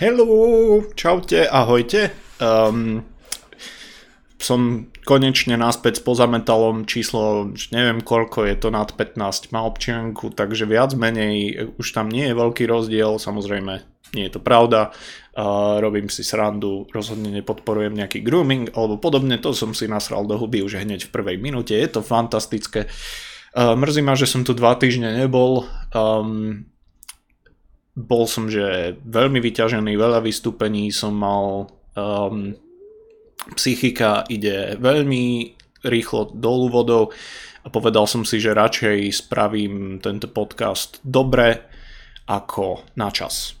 Hello, čaute, ahojte. Um, som konečne naspäť s pozametalom číslo, neviem koľko, je to nad 15, má občianku, takže viac menej už tam nie je veľký rozdiel, samozrejme nie je to pravda, uh, robím si srandu, rozhodne nepodporujem nejaký grooming alebo podobne, to som si nasral do huby už hneď v prvej minúte, je to fantastické. Uh, mrzí ma, že som tu dva týždne nebol, um, bol som, že veľmi vyťažený, veľa vystúpení som mal, um, psychika ide veľmi rýchlo dolu vodou a povedal som si, že radšej spravím tento podcast dobre ako na čas.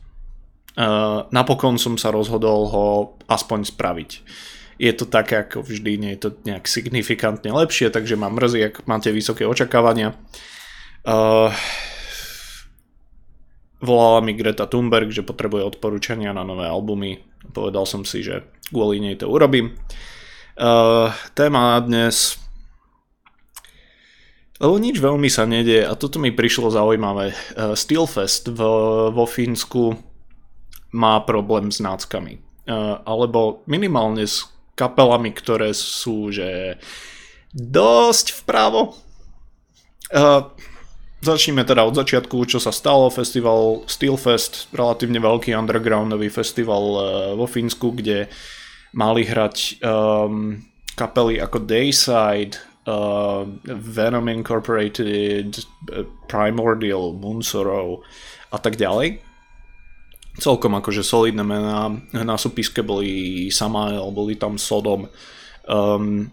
Uh, napokon som sa rozhodol ho aspoň spraviť. Je to také ako vždy, nie je to nejak signifikantne lepšie, takže ma mrzí, ak máte vysoké očakávania. Uh, volala mi Greta Thunberg, že potrebuje odporúčania na nové albumy. Povedal som si, že kvôli nej to urobím. Uh, téma na dnes lebo nič veľmi sa nedie a toto mi prišlo zaujímavé. Uh, Steelfest v, vo Fínsku má problém s náckami. Uh, alebo minimálne s kapelami, ktoré sú že dosť vpravo. Uh, Začneme teda od začiatku, čo sa stalo. Festival Steelfest, relatívne veľký undergroundový festival uh, vo Fínsku, kde mali hrať um, kapely ako Dayside, uh, Venom Incorporated, Primordial, Moonsorrow a tak ďalej. Celkom akože solidné mená. Na súpiske boli Samael, boli tam Sodom. Um,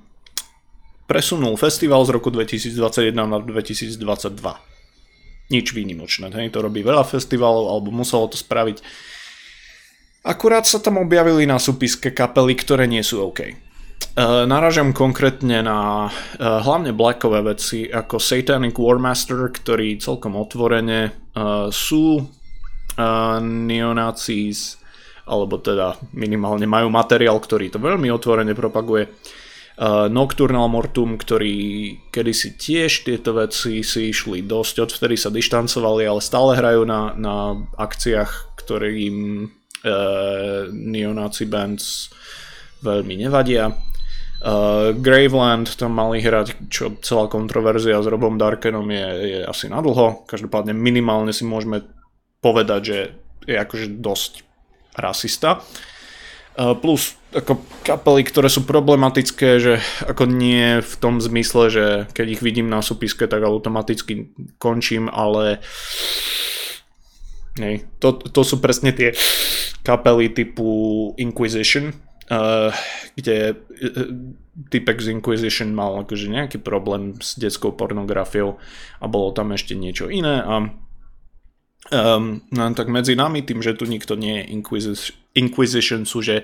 presunul festival z roku 2021 na 2022 nič výnimočné. Hej, to robí veľa festivalov, alebo muselo to spraviť. Akurát sa tam objavili na súpiske kapely, ktoré nie sú OK. E, naražam konkrétne na e, hlavne blackové veci ako Satanic Warmaster, ktorí celkom otvorene e, sú e, neonazis, alebo teda minimálne majú materiál, ktorý to veľmi otvorene propaguje uh, Nocturnal Mortum, ktorí kedysi tiež tieto veci si išli dosť, odvtedy sa dištancovali, ale stále hrajú na, na akciách, ktorým uh, neonazi bands veľmi nevadia. Uh, Graveland tam mali hrať, čo celá kontroverzia s Robom Darkenom je, je asi nadlho. Každopádne minimálne si môžeme povedať, že je akože dosť rasista. Uh, plus ako kapely, ktoré sú problematické, že ako nie v tom zmysle, že keď ich vidím na súpiske, tak automaticky končím, ale nej, to, to sú presne tie kapely typu Inquisition, uh, kde uh, typek z Inquisition mal akože nejaký problém s detskou pornografiou a bolo tam ešte niečo iné a um, no, tak medzi nami, tým, že tu nikto nie je Inquisition, Inquisition sú, že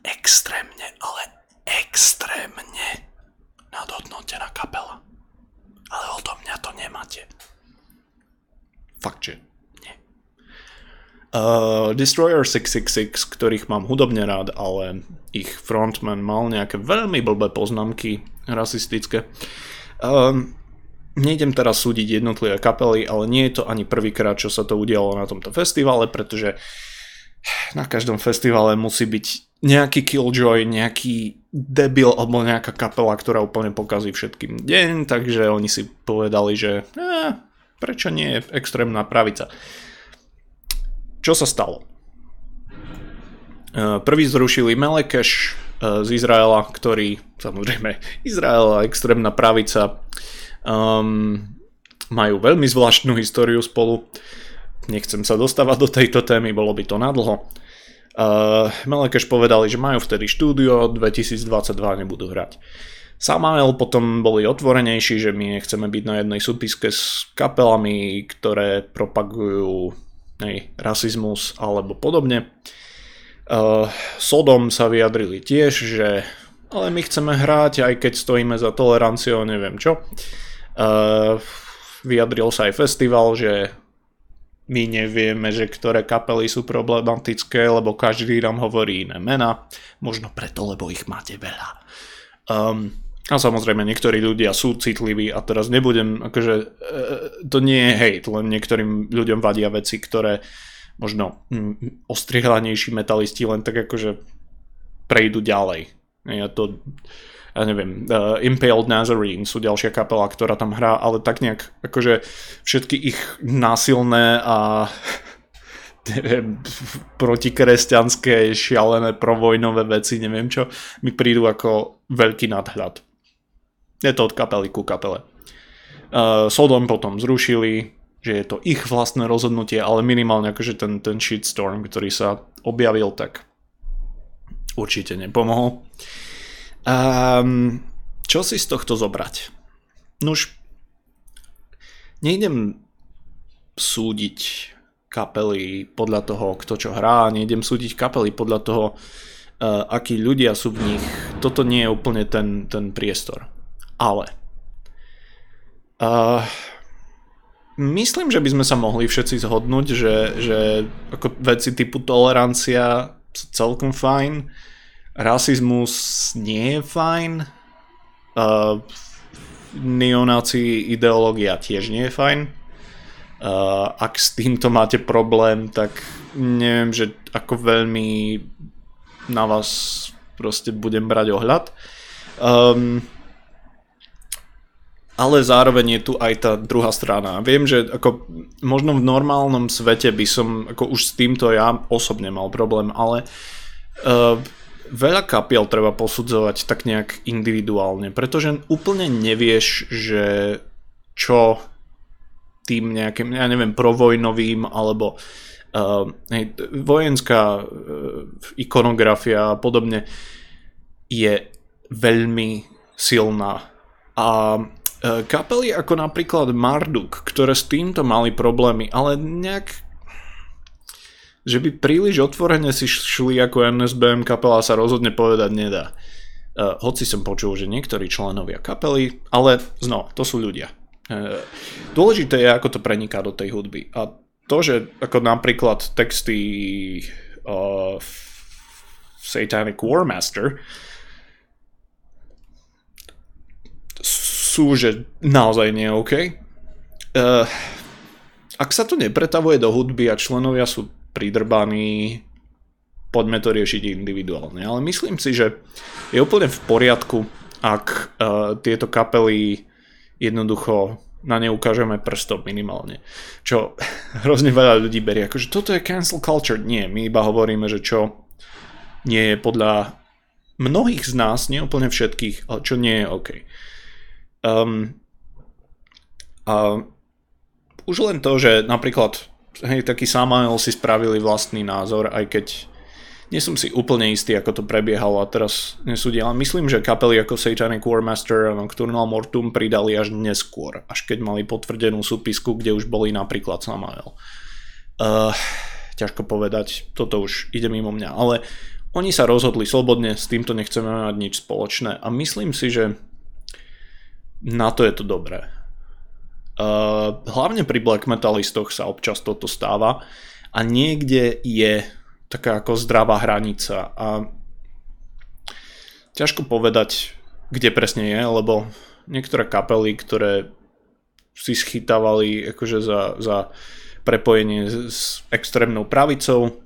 extrémne, ale extrémne nadhodnotená kapela. Ale o tom mňa to nemáte. Fakt, že nie. Uh, Destroyer 666, ktorých mám hudobne rád, ale ich frontman mal nejaké veľmi blbé poznámky rasistické. Um, nejdem teraz súdiť jednotlivé kapely, ale nie je to ani prvýkrát, čo sa to udialo na tomto festivale, pretože na každom festivale musí byť nejaký Killjoy, nejaký debil alebo nejaká kapela, ktorá úplne pokazí všetkým deň, takže oni si povedali, že eh, prečo nie je extrémna pravica. Čo sa stalo? Prvý zrušili Melekeš z Izraela, ktorý, samozrejme, Izraela, extrémna pravica, um, majú veľmi zvláštnu históriu spolu. Nechcem sa dostávať do tejto témy, bolo by to nadlho. Uh, Melekeš povedali, že majú vtedy štúdio, 2022 nebudú hrať. Samael potom boli otvorenejší, že my nechceme byť na jednej súpiske s kapelami, ktoré propagujú nej, rasizmus alebo podobne. Uh, Sodom sa vyjadrili tiež, že ale my chceme hrať, aj keď stojíme za toleranciou, neviem čo. Uh, vyjadril sa aj festival, že my nevieme, že ktoré kapely sú problematické, lebo každý nám hovorí iné mena. Možno preto, lebo ich máte veľa. Um, a samozrejme, niektorí ľudia sú citliví a teraz nebudem, akože e, to nie je hejt, len niektorým ľuďom vadia veci, ktoré možno mm, ostriehanejší metalisti len tak akože prejdú ďalej. Ja to, ja neviem, uh, Impaled Nazarene sú ďalšia kapela, ktorá tam hrá, ale tak nejak akože všetky ich násilné a protikresťanské, šialené provojnové veci, neviem čo, mi prídu ako veľký nadhľad. Je to od kapely ku kapele. Uh, Sodom potom zrušili, že je to ich vlastné rozhodnutie, ale minimálne akože ten, ten shitstorm, ktorý sa objavil, tak určite nepomohol. Um, čo si z tohto zobrať? Nuž, nejdem súdiť kapely podľa toho, kto čo hrá, nejdem súdiť kapely podľa toho, uh, akí ľudia sú v nich. Toto nie je úplne ten, ten priestor. Ale uh, myslím, že by sme sa mohli všetci zhodnúť, že, že ako veci typu tolerancia sú celkom fajn, rasizmus nie je fajn, uh, neonáci ideológia tiež nie je fajn. Uh, ak s týmto máte problém, tak neviem, že ako veľmi na vás proste budem brať ohľad. Um, ale zároveň je tu aj tá druhá strana. Viem, že ako možno v normálnom svete by som ako už s týmto ja osobne mal problém, ale uh, veľa kapiel treba posudzovať tak nejak individuálne, pretože úplne nevieš, že čo tým nejakým, ja neviem, provojnovým alebo uh, hej, vojenská uh, ikonografia a podobne je veľmi silná. A uh, kapely ako napríklad Marduk, ktoré s týmto mali problémy, ale nejak že by príliš otvorene si šli ako NSBM kapela sa rozhodne povedať nedá. Uh, hoci som počul, že niektorí členovia kapely, ale znova, to sú ľudia. Uh, dôležité je, ako to preniká do tej hudby. A to, že ako napríklad texty uh, Satanic Warmaster sú, že naozaj nie OK. Uh, ak sa to nepretavuje do hudby a členovia sú pridrbaní, poďme to riešiť individuálne. Ale myslím si, že je úplne v poriadku, ak uh, tieto kapely jednoducho na ne ukážeme prstom minimálne. Čo hrozne veľa ľudí berie, akože toto je cancel culture. Nie, my iba hovoríme, že čo nie je podľa mnohých z nás, nie úplne všetkých, ale čo nie je OK. Um, a už len to, že napríklad hej, taký Samael si spravili vlastný názor, aj keď nie som si úplne istý, ako to prebiehalo a teraz nesúdim, ale myslím, že kapely ako Satanic Warmaster a Nocturnal Mortum pridali až neskôr, až keď mali potvrdenú súpisku, kde už boli napríklad Samael. Uh, ťažko povedať, toto už ide mimo mňa, ale oni sa rozhodli slobodne, s týmto nechceme mať nič spoločné a myslím si, že na to je to dobré. Uh, hlavne pri black metalistoch sa občas toto stáva a niekde je taká ako zdravá hranica a ťažko povedať, kde presne je, lebo niektoré kapely, ktoré si schytávali akože za, za prepojenie s extrémnou pravicou,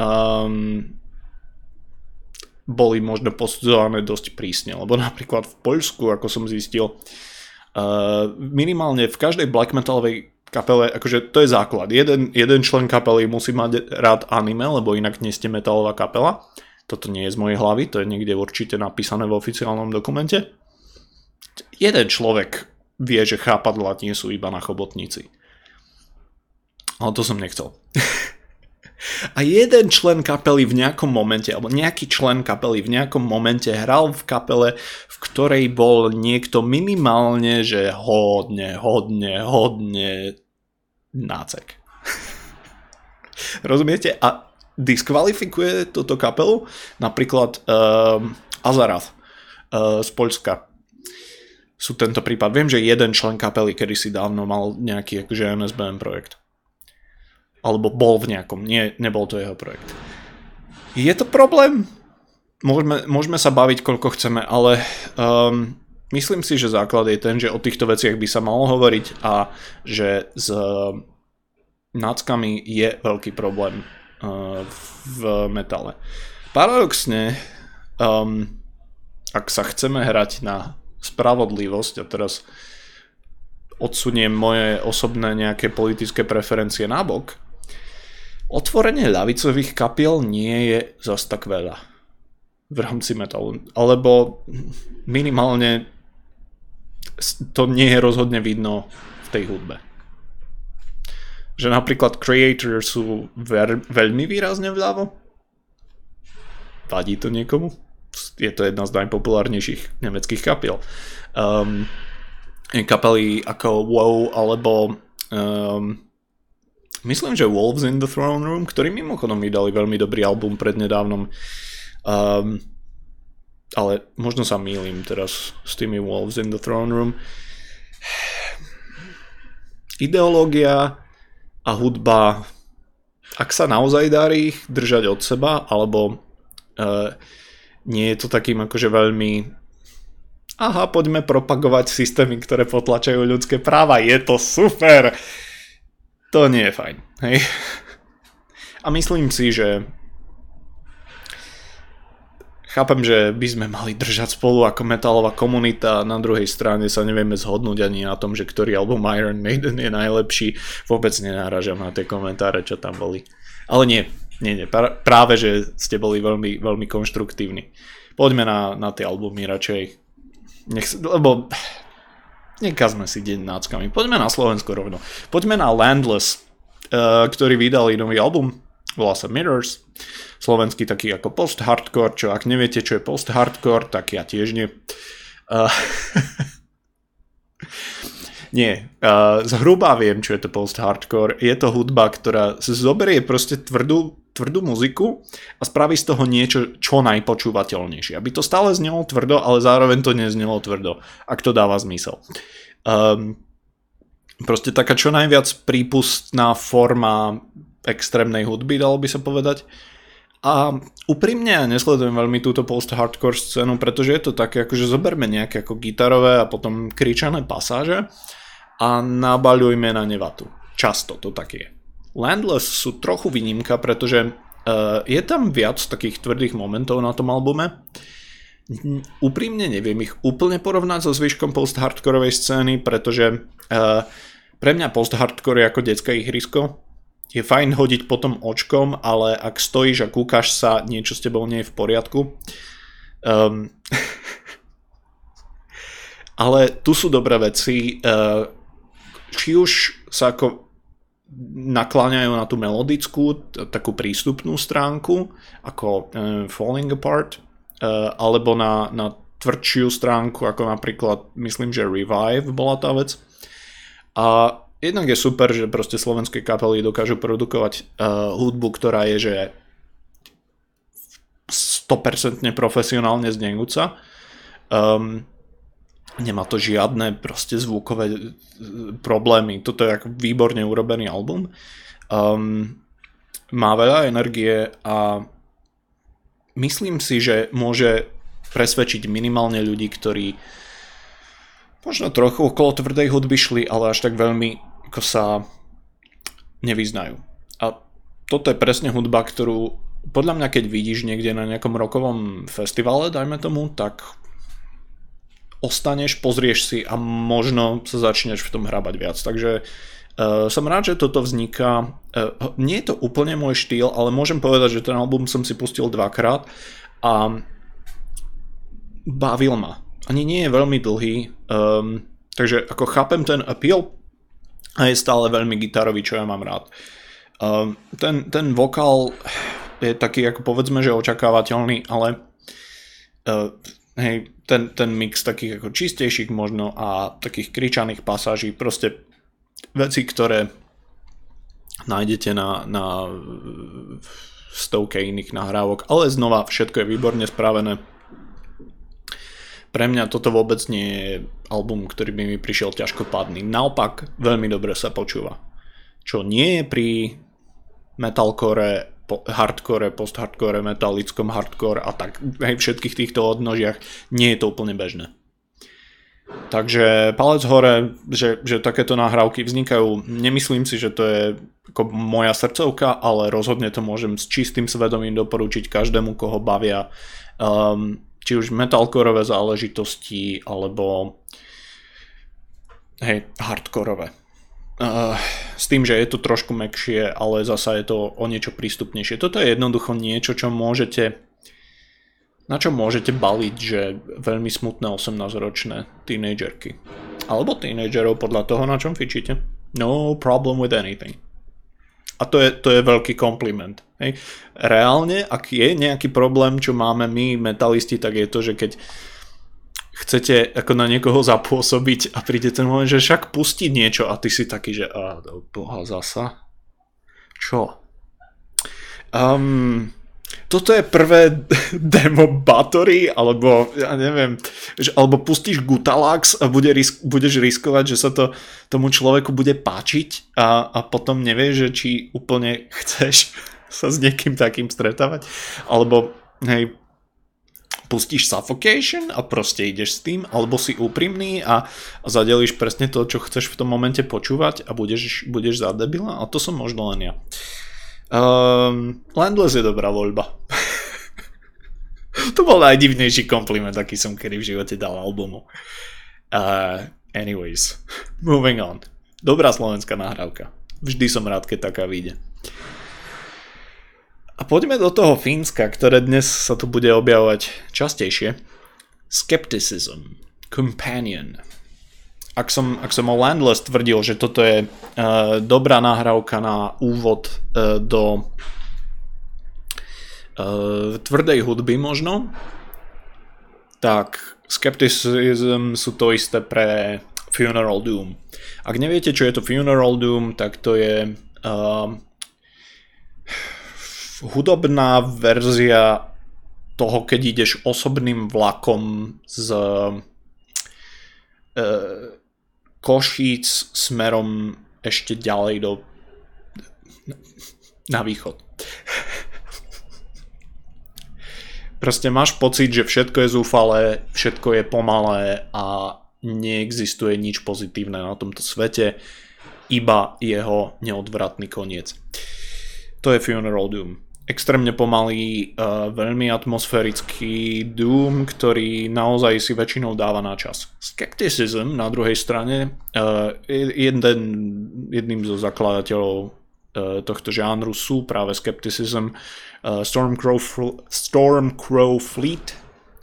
um, boli možno posudzované dosť prísne, lebo napríklad v Poľsku, ako som zistil, Uh, minimálne v každej black metalovej kapele, akože to je základ. Jeden, jeden člen kapely musí mať rád anime, lebo inak nie ste metalová kapela. Toto nie je z mojej hlavy, to je niekde určite napísané v oficiálnom dokumente. Jeden človek vie, že chápadla nie sú iba na chobotnici. Ale to som nechcel. A jeden člen kapely v nejakom momente, alebo nejaký člen kapely v nejakom momente hral v kapele, v ktorej bol niekto minimálne, že hodne, hodne, hodne nácek. Rozumiete? A diskvalifikuje túto kapelu napríklad um, Azarath uh, z Poľska sú tento prípad. Viem, že jeden člen kapely kedysi dávno mal nejaký akože NSBM projekt alebo bol v nejakom, nie, nebol to jeho projekt. Je to problém? Môžeme, môžeme sa baviť koľko chceme, ale um, myslím si, že základ je ten, že o týchto veciach by sa malo hovoriť a že z náckami je veľký problém uh, v metale. Paradoxne, um, ak sa chceme hrať na spravodlivosť a teraz odsuniem moje osobné nejaké politické preferencie nabok, otvorenie ľavicových kapiel nie je zas tak veľa v rámci metalu. Alebo minimálne to nie je rozhodne vidno v tej hudbe. Že napríklad Creator sú ver- veľmi výrazne vľavo. Vadí to niekomu? Je to jedna z najpopulárnejších nemeckých kapiel. Um, kapely ako WoW alebo um, myslím, že Wolves in the Throne Room, ktorí mimochodom vydali veľmi dobrý album prednedávnom. Um, ale možno sa mýlim teraz s tými Wolves in the Throne Room. Ideológia a hudba, ak sa naozaj darí držať od seba, alebo uh, nie je to takým akože veľmi aha, poďme propagovať systémy, ktoré potlačajú ľudské práva, je to super! To nie je fajn. Hej. A myslím si, že chápem, že by sme mali držať spolu ako metalová komunita, na druhej strane sa nevieme zhodnúť ani na tom, že ktorý album Iron Maiden je najlepší. Vôbec nenáražam na tie komentáre, čo tam boli. Ale nie, nie, nie. Práve, že ste boli veľmi, veľmi konštruktívni. Poďme na, na tie albumy radšej. Nech, lebo Nekazme si deň náckami. Poďme na Slovensko rovno. Poďme na Landless, uh, ktorí vydali nový album. Volá sa Mirrors. Slovenský taký ako post-hardcore, čo ak neviete, čo je post-hardcore, tak ja tiež nie. Uh, Nie, uh, zhruba viem, čo je to post-hardcore. Je to hudba, ktorá zoberie proste tvrdú, tvrdú muziku a spraví z toho niečo čo najpočúvateľnejšie. Aby to stále znelo tvrdo, ale zároveň to neznelo tvrdo, ak to dáva zmysel. Um, proste taká čo najviac prípustná forma extrémnej hudby, dalo by sa povedať. A úprimne ja nesledujem veľmi túto post-hardcore scénu, pretože je to také, akože zoberme nejaké ako gitarové a potom kričané pasáže a nabaľujme na nevatu. Často to tak je. Landless sú trochu výnimka, pretože uh, je tam viac takých tvrdých momentov na tom albume. Úprimne neviem ich úplne porovnať so zvyškom post-hardcoreovej scény, pretože uh, pre mňa post-hardcore je ako detské ihrisko. Je fajn hodiť potom očkom, ale ak stojíš a kúkaš sa, niečo s tebou nie je v poriadku. Um, ale tu sú dobré veci. Uh, či už sa ako nakláňajú na tú melodickú, takú prístupnú stránku, ako uh, Falling Apart, uh, alebo na, na tvrdšiu stránku, ako napríklad, myslím, že Revive bola tá vec. A jednak je super, že proste slovenské kapely dokážu produkovať uh, hudbu, ktorá je, že 100% profesionálne znejúca. Um, Nemá to žiadne proste zvukové e, problémy. Toto je ako výborne urobený album. Um, má veľa energie a myslím si, že môže presvedčiť minimálne ľudí, ktorí možno trochu okolo tvrdej hudby šli, ale až tak veľmi ako sa nevyznajú. A toto je presne hudba, ktorú podľa mňa, keď vidíš niekde na nejakom rokovom festivale, dajme tomu, tak ostaneš, pozrieš si a možno sa začneš v tom hrábať viac. Takže uh, som rád, že toto vzniká. Uh, nie je to úplne môj štýl, ale môžem povedať, že ten album som si pustil dvakrát a bavil ma. Ani nie je veľmi dlhý, um, takže ako chápem ten appeal a je stále veľmi gitarový, čo ja mám rád. Um, ten, ten vokál je taký, ako povedzme, že očakávateľný, ale uh, hej, ten, ten mix takých ako čistejších možno a takých kričaných pasáží, proste veci, ktoré nájdete na, na stovke iných nahrávok, ale znova všetko je výborne spravené. Pre mňa toto vôbec nie je album, ktorý by mi prišiel ťažkopádny. Naopak, veľmi dobre sa počúva. Čo nie je pri metalcore po, hardcore, post-hardcore, metalickom hardcore a tak hej, všetkých týchto odnožiach nie je to úplne bežné. Takže palec hore, že, že takéto nahrávky vznikajú. Nemyslím si, že to je ako moja srdcovka, ale rozhodne to môžem s čistým svedomím doporučiť každému, koho bavia um, či už metalcoreové záležitosti, alebo hej, hardcoreové. Uh, s tým, že je to trošku mekšie, ale zasa je to o niečo prístupnejšie. Toto je jednoducho niečo, čo môžete na čo môžete baliť, že veľmi smutné 18-ročné teenagerky. Alebo teenagerov podľa toho, na čom fičíte. No problem with anything. A to je, to je veľký kompliment. Hej. Reálne, ak je nejaký problém, čo máme my, metalisti, tak je to, že keď chcete ako na niekoho zapôsobiť a príde ten moment, že však pustiť niečo a ty si taký, že a boha zasa. Čo? Um, toto je prvé demo Battery, alebo ja neviem, že, alebo pustíš Gutalax a bude risk, budeš riskovať, že sa to tomu človeku bude páčiť a, a potom nevieš, že či úplne chceš sa s niekým takým stretávať, alebo hej, pustíš Suffocation a proste ideš s tým, alebo si úprimný a, a zadelíš presne to, čo chceš v tom momente počúvať a budeš, budeš za debila a to som možno len ja. Um, Landless je dobrá voľba. to bol najdivnejší kompliment, aký som kedy v živote dal albumu. Uh, anyways, moving on. Dobrá slovenská nahrávka. Vždy som rád, keď taká vyjde. A poďme do toho Fínska, ktoré dnes sa tu bude objavovať častejšie. Skepticism. Companion ak som, ak som o Landless tvrdil, že toto je uh, dobrá nahrávka na úvod uh, do uh, tvrdej hudby možno, tak Skepticism sú to isté pre Funeral Doom. Ak neviete, čo je to Funeral Doom, tak to je uh, hudobná verzia toho, keď ideš osobným vlakom z uh, Košíc smerom ešte ďalej do na východ. Proste máš pocit, že všetko je zúfalé, všetko je pomalé a neexistuje nič pozitívne na tomto svete, iba jeho neodvratný koniec. To je Funeral Doom extrémne pomalý, uh, veľmi atmosférický Doom, ktorý naozaj si väčšinou dáva na čas. Skepticism na druhej strane, uh, jeden, jedným zo zakladateľov uh, tohto žánru sú práve Skepticism, uh, Stormcrow, Stormcrow Fleet,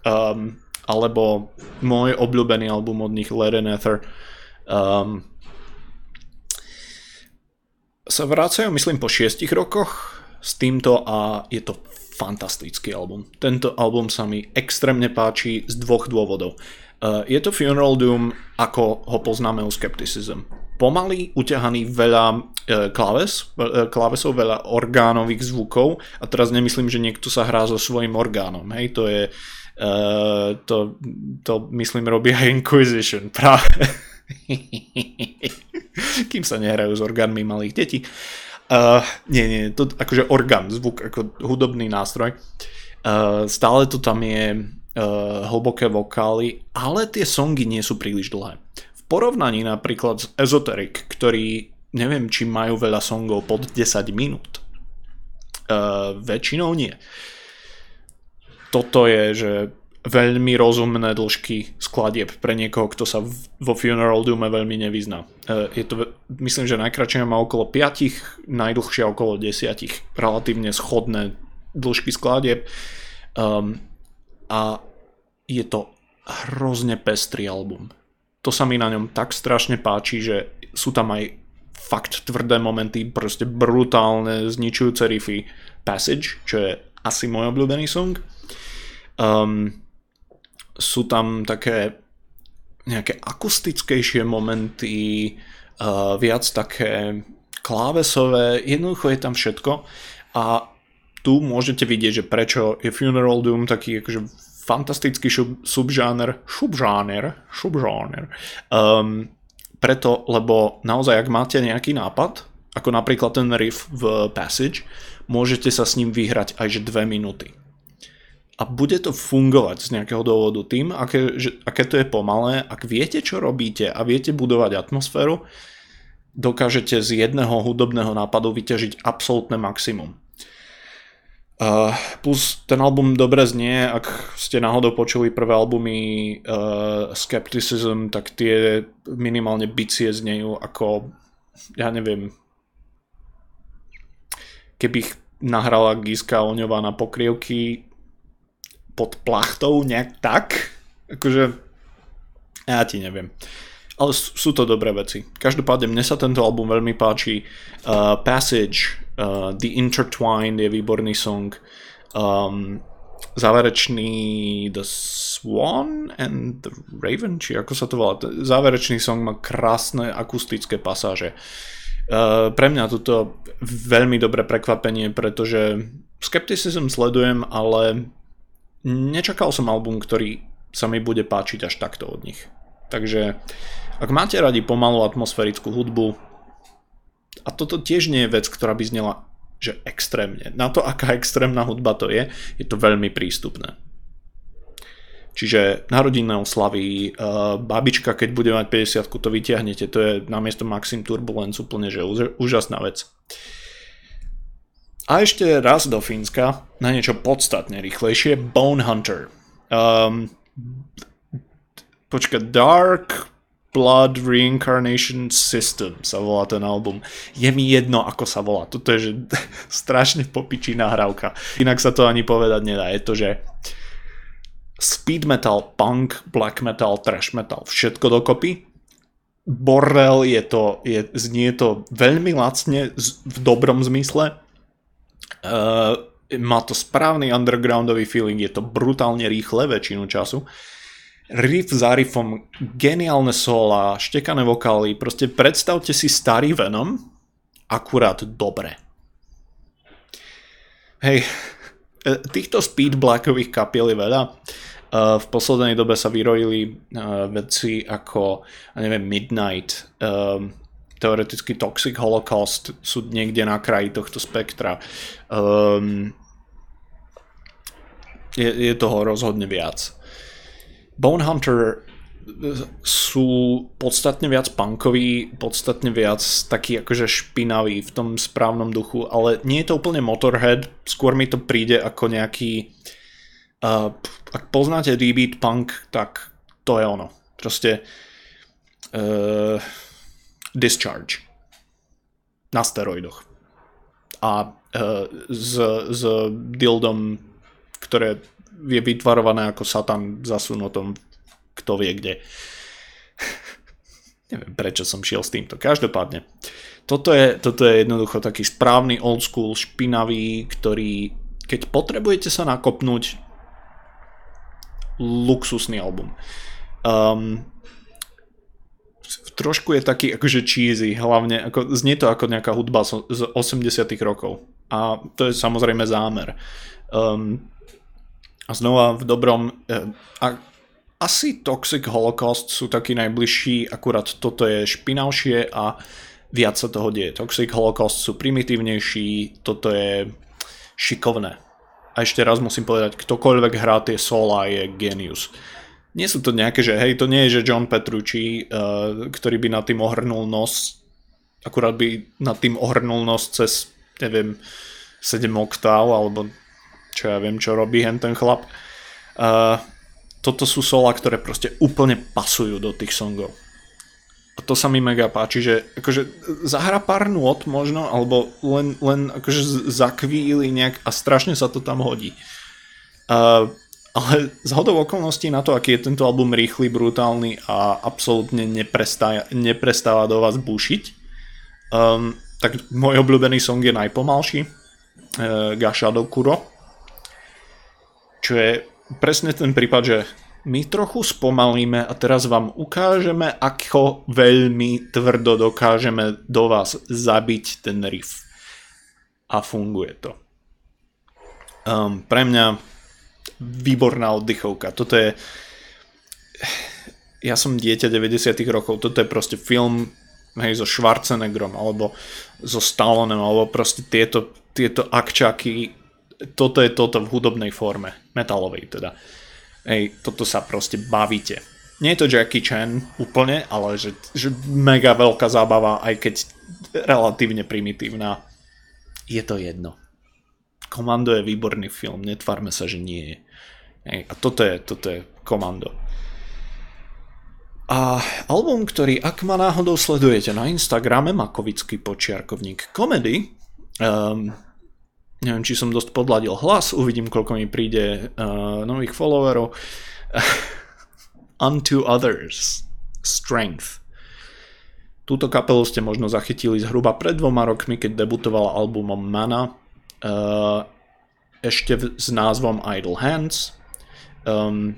um, alebo môj obľúbený album od nich Lead Ether. Um, sa vracajú, myslím, po šiestich rokoch s týmto a je to fantastický album. Tento album sa mi extrémne páči z dvoch dôvodov. Uh, je to Funeral Doom, ako ho poznáme u Skepticism. Pomalý, uťahaný veľa uh, kláves, uh, klávesov, veľa orgánových zvukov a teraz nemyslím, že niekto sa hrá so svojím orgánom, hej, to je to, to myslím robí aj Inquisition práve kým sa nehrajú s orgánmi malých detí. Uh, nie, nie, to akože orgán, zvuk, ako hudobný nástroj. Uh, stále to tam je uh, hlboké vokály, ale tie songy nie sú príliš dlhé. V porovnaní napríklad s Esoteric, ktorý neviem, či majú veľa songov pod 10 minút. Uh, väčšinou nie. Toto je, že veľmi rozumné dĺžky skladieb pre niekoho, kto sa vo Funeral Doome veľmi nevyzná. E, je to, myslím, že najkračšie má okolo 5, najdlhšie okolo 10, relatívne schodné dĺžky skladieb. Um, a je to hrozne pestrý album. To sa mi na ňom tak strašne páči, že sú tam aj fakt tvrdé momenty, proste brutálne, zničujúce riffy. Passage, čo je asi môj obľúbený song. Um, sú tam také nejaké akustickejšie momenty, uh, viac také klávesové, jednoducho je tam všetko a tu môžete vidieť, že prečo je Funeral Doom taký akože fantastický šub, subžáner, subžáner, subžáner. Um, preto, lebo naozaj, ak máte nejaký nápad, ako napríklad ten riff v Passage, môžete sa s ním vyhrať aj že dve minúty a bude to fungovať z nejakého dôvodu tým, aké, že, aké to je pomalé, ak viete, čo robíte a viete budovať atmosféru, dokážete z jedného hudobného nápadu vyťažiť absolútne maximum. Uh, plus ten album dobre znie, ak ste náhodou počuli prvé albumy uh, Skepticism, tak tie minimálne bicie znejú ako, ja neviem, keby ich nahrala Giska Oňová na pokrievky pod plachtou nejak tak, akože ja ti neviem. Ale sú to dobré veci. Každopádne mne sa tento album veľmi páči. Uh, Passage Uh, The Intertwined je výborný song. Um, záverečný The Swan and the Raven, či ako sa to volá. Záverečný song má krásne akustické pasáže. Uh, pre mňa toto veľmi dobré prekvapenie, pretože Skepticism sledujem, ale nečakal som album, ktorý sa mi bude páčiť až takto od nich. Takže ak máte radi pomalú atmosférickú hudbu, a toto tiež nie je vec, ktorá by znela že extrémne. Na to, aká extrémna hudba to je, je to veľmi prístupné. Čiže narodinné oslavy, uh, babička, keď bude mať 50 to vyťahnete, to je namiesto Maxim Turbulence úplne že úžasná vec. A ešte raz do Fínska, na niečo podstatne rýchlejšie, Bone Hunter. Um, počkaj, Dark Blood Reincarnation System sa volá ten album. Je mi jedno, ako sa volá. Toto je že strašne popičí nahrávka. Inak sa to ani povedať nedá. Je to, že speed metal, punk, black metal, trash metal, všetko dokopy. Bordel je to, je, znie to veľmi lacne, v dobrom zmysle. Uh, má to správny undergroundový feeling, je to brutálne rýchle väčšinu času. Riff za riffom, geniálne sola, štekané vokály, proste predstavte si starý Venom, akurát dobre. Hej, e, týchto speed blackových kapiel je veľa. E, v poslednej dobe sa vyrojili veci ako, neviem, Midnight, teoreticky Toxic Holocaust sú niekde na kraji tohto spektra. je, je toho rozhodne viac. Bone Hunter sú podstatne viac punkový, podstatne viac taký akože špinavý v tom správnom duchu, ale nie je to úplne Motorhead, skôr mi to príde ako nejaký uh, ak poznáte D-Beat punk, tak to je ono. Proste uh, Discharge na steroidoch a uh, s, s dildom, ktoré je vytvarované ako Satan zasunutom kto vie kde. Neviem, prečo som šiel s týmto. Každopádne, toto je, toto je jednoducho taký správny old school, špinavý, ktorý, keď potrebujete sa nakopnúť, luxusný album. Um, trošku je taký akože cheesy, hlavne ako, znie to ako nejaká hudba z, z 80 rokov. A to je samozrejme zámer. Um, a znova v dobrom... Eh, a, asi Toxic Holocaust sú takí najbližší, akurát toto je špinavšie a viac sa toho deje. Toxic Holocaust sú primitívnejší, toto je šikovné. A ešte raz musím povedať, ktokoľvek hrá tie sola je genius. Nie sú to nejaké, že hej, to nie je, že John Petrucci, uh, ktorý by nad tým ohrnul nos, akurát by nad tým ohrnul nos cez, neviem, 7 oktáv, alebo čo ja viem, čo robí hen ten chlap. Uh, toto sú sola, ktoré proste úplne pasujú do tých songov. A to sa mi mega páči, že akože zahra pár nôt možno, alebo len, len akože zakvíli nejak a strašne sa to tam hodí. Uh, ale z hodou okolností na to, aký je tento album rýchly, brutálny a absolútne neprestáva, neprestáva do vás bušiť, um, tak môj obľúbený song je najpomalší, uh, Gashado Kuro čo je presne ten prípad, že my trochu spomalíme a teraz vám ukážeme, ako veľmi tvrdo dokážeme do vás zabiť ten riff. A funguje to. Um, pre mňa výborná oddychovka. Toto je... Ja som dieťa 90 rokov, toto je proste film hej, so Schwarzeneggerom, alebo so Stallonem, alebo proste tieto, tieto akčaky toto je toto v hudobnej forme, metalovej teda. Hej, toto sa proste bavíte. Nie je to Jackie Chan úplne, ale že, že mega veľká zábava, aj keď relatívne primitívna. Je to jedno. Komando je výborný film, netvárme sa, že nie je. Hej, a toto je, toto je Komando. A album, ktorý ak ma náhodou sledujete na Instagrame, Makovický počiarkovník komedy, um, neviem, či som dosť podladil hlas, uvidím, koľko mi príde uh, nových followerov. Unto Others, Strength. Túto kapelu ste možno zachytili zhruba pred dvoma rokmi, keď debutovala albumom Mana, uh, ešte v, s názvom Idle Hands. Um,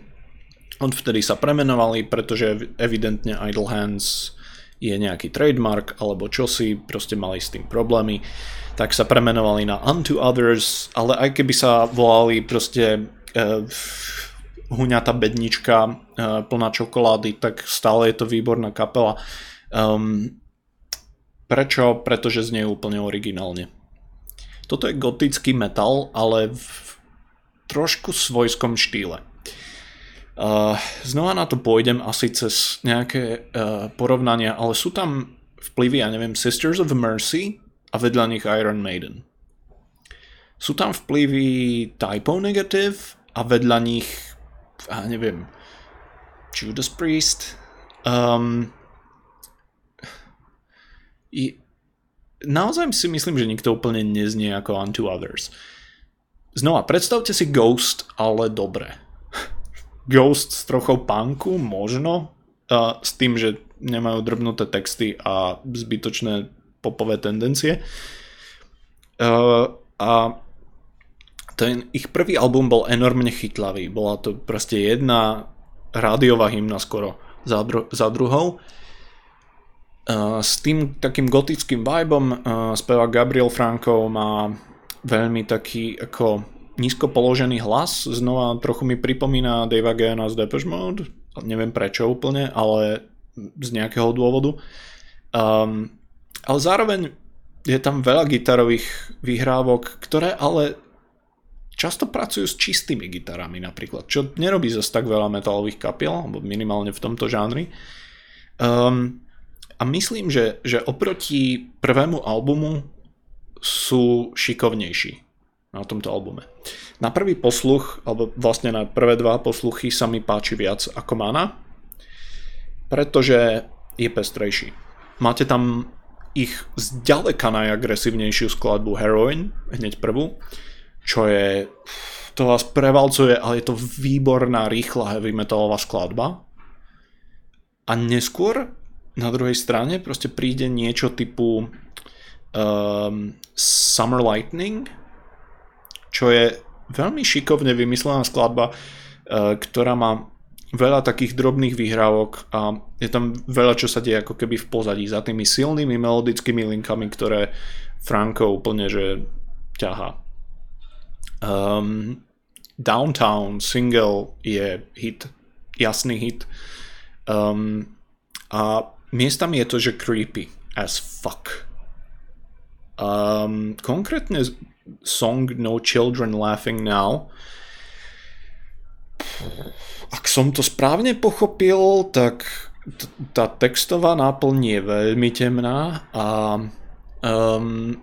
Odvtedy sa premenovali, pretože evidentne Idle Hands je nejaký trademark alebo čosi, proste mali s tým problémy, tak sa premenovali na Unto Others, ale aj keby sa volali proste uh, huňata bednička uh, plná čokolády, tak stále je to výborná kapela. Um, prečo? Pretože znie úplne originálne. Toto je gotický metal, ale v trošku svojskom štýle. Uh, znova na to pôjdem asi cez nejaké uh, porovnania, ale sú tam vplyvy, ja neviem, Sisters of Mercy a vedľa nich Iron Maiden. Sú tam vplyvy Typo Negative a vedľa nich, ja neviem, Judas Priest. Um, i, naozaj si myslím, že nikto úplne neznie ako Unto Others. Znova, predstavte si Ghost, ale dobre Ghost s trochou punku, možno, uh, s tým, že nemajú drbnuté texty a zbytočné popové tendencie. A ten ich prvý album bol enormne chytlavý. Bola to proste jedna rádiová hymna skoro za, dru- za druhou. Uh, s tým takým gotickým vibom speva Gabriel Franco má veľmi taký ako nízko položený hlas, znova trochu mi pripomína Dave Gana z Depeche Mode, neviem prečo úplne, ale z nejakého dôvodu. Um, ale zároveň je tam veľa gitarových výhrávok, ktoré ale často pracujú s čistými gitarami napríklad, čo nerobí zase tak veľa metalových kapiel, alebo minimálne v tomto žánri. Um, a myslím, že, že oproti prvému albumu sú šikovnejší na tomto albume. Na prvý posluch, alebo vlastne na prvé dva posluchy sa mi páči viac ako Mana, pretože je pestrejší. Máte tam ich zďaleka najagresívnejšiu skladbu Heroin, hneď prvú, čo je, to vás prevalcuje, ale je to výborná, rýchla heavy metalová skladba. A neskôr na druhej strane proste príde niečo typu um, Summer Lightning, čo je veľmi šikovne vymyslená skladba, e, ktorá má veľa takých drobných výhrávok a je tam veľa, čo sa deje ako keby v pozadí za tými silnými melodickými linkami, ktoré Franco úplne že ťahá. Um, Downtown single je hit, jasný hit. Um, a miestami je to, že creepy as fuck. Um, konkrétne song No Children Laughing Now. Ak som to správne pochopil, tak t- tá textová náplň je veľmi temná a um,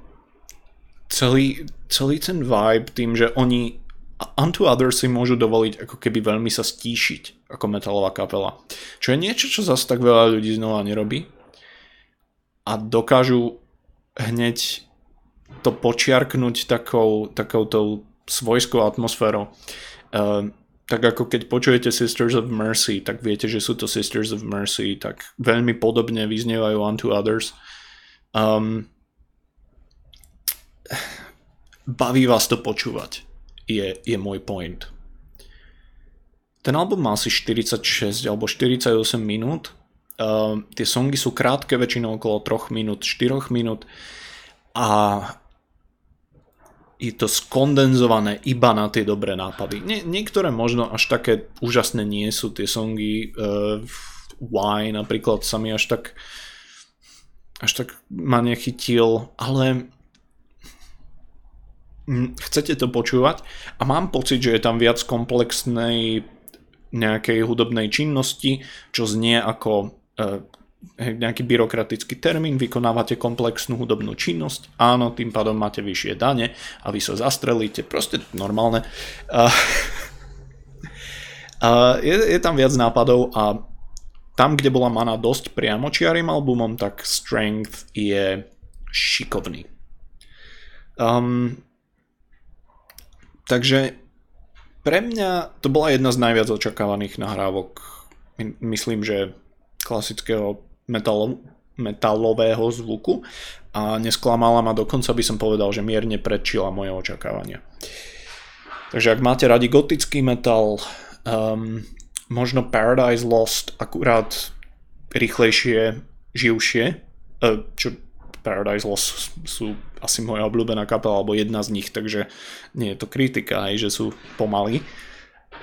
celý, celý ten vibe tým, že oni Unto Others si môžu dovoliť ako keby veľmi sa stíšiť ako metalová kapela. Čo je niečo, čo zase tak veľa ľudí znova nerobí. A dokážu hneď to počiarknúť takou, tou svojskou atmosférou. Uh, tak ako keď počujete Sisters of Mercy, tak viete, že sú to Sisters of Mercy, tak veľmi podobne vyznievajú Unto Others. Um, baví vás to počúvať, je, je môj point. Ten album má asi 46 alebo 48 minút. Uh, tie songy sú krátke, väčšinou okolo 3 minút, 4 minút. A je to skondenzované iba na tie dobré nápady. Nie, niektoré možno až také úžasné nie sú tie songy. Uh, Why napríklad sa mi až tak až tak ma nechytil, ale chcete to počúvať a mám pocit, že je tam viac komplexnej nejakej hudobnej činnosti, čo znie ako e, nejaký byrokratický termín, vykonávate komplexnú hudobnú činnosť, áno, tým pádom máte vyššie dane a vy sa zastrelíte, proste normálne. A, a je, je tam viac nápadov a tam, kde bola mana dosť priamočiarým albumom, tak Strength je šikovný. Um, takže pre mňa to bola jedna z najviac očakávaných nahrávok, myslím, že klasického metalov, metalového zvuku a nesklamala ma dokonca by som povedal, že mierne predčila moje očakávania. Takže ak máte radi gotický metal, um, možno Paradise Lost akurát rýchlejšie, živšie, uh, čo Paradise Lost sú asi moja obľúbená kapela, alebo jedna z nich, takže nie je to kritika, aj že sú pomalí.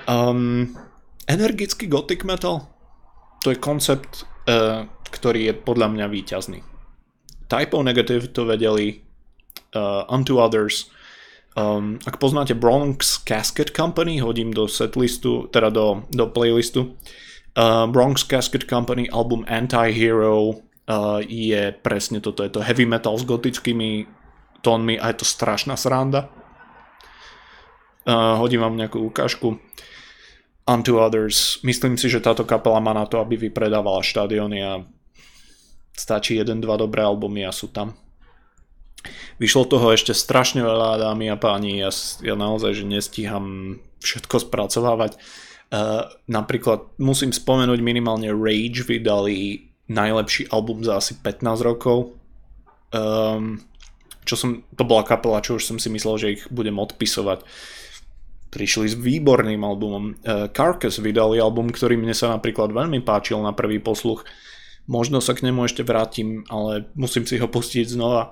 Um, energický gothic metal, to je koncept, uh, ktorý je podľa mňa výťazný. Typo Negative to vedeli, uh, Unto Others, Um, ak poznáte Bronx Casket Company, hodím do setlistu, teda do, do playlistu. Uh, Bronx Casket Company album Anti-Hero uh, je presne toto, je to heavy metal s gotickými tónmi a je to strašná sranda. Uh, hodím vám nejakú ukážku. Unto Others. Myslím si, že táto kapela má na to, aby vypredávala štadióny a stačí jeden, dva dobré albumy a sú tam. Vyšlo toho ešte strašne veľa, dámy a páni, ja, ja naozaj, že nestíham všetko spracovávať. Uh, napríklad musím spomenúť minimálne Rage vydali najlepší album za asi 15 rokov. Um, čo som, to bola kapela, čo už som si myslel, že ich budem odpisovať. Prišli s výborným albumom. Uh, Carcass vydali album, ktorý mne sa napríklad veľmi páčil na prvý posluch. Možno sa k nemu ešte vrátim, ale musím si ho pustiť znova.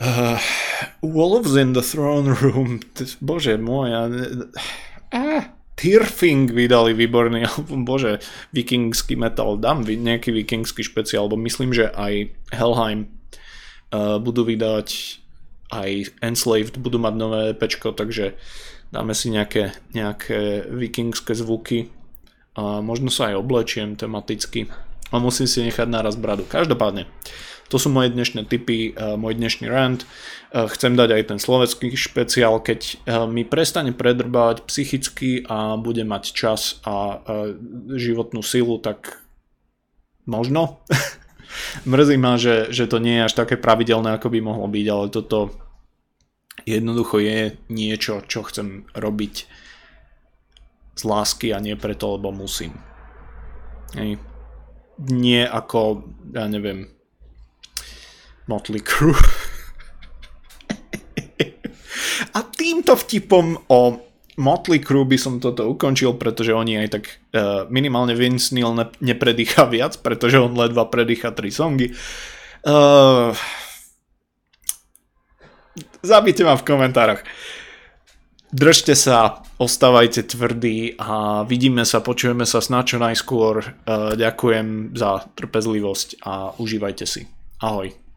Uh, Wolves in the Throne Room, bože môj, uh, Tirfing vydali výborný album, bože, vikingský metal, dám nejaký vikingský špeciál, lebo myslím, že aj Helheim uh, budú vydať aj Enslaved budú mať nové pečko, takže dáme si nejaké, nejaké vikingské zvuky a možno sa aj oblečiem tematicky a musím si nechať naraz bradu. Každopádne, to sú moje dnešné tipy, uh, môj dnešný rant. Uh, chcem dať aj ten slovenský špeciál, keď uh, mi prestane predrbať psychicky a bude mať čas a životnú silu, tak možno. Mrzí ma, že, že to nie je až také pravidelné, ako by mohlo byť, ale toto jednoducho je niečo, čo chcem robiť z lásky a nie preto, lebo musím. Hej. Nie ako, ja neviem, Motley Crue. a týmto vtipom o Motley Crue by som toto ukončil, pretože oni aj tak uh, minimálne Vince Neil ne- nepredýcha viac, pretože on ledva predýcha tri songy. Uh, zabite ma v komentároch. Držte sa, ostávajte tvrdí a vidíme sa, počujeme sa snáď čo najskôr. Uh, ďakujem za trpezlivosť a užívajte si. Ahoj.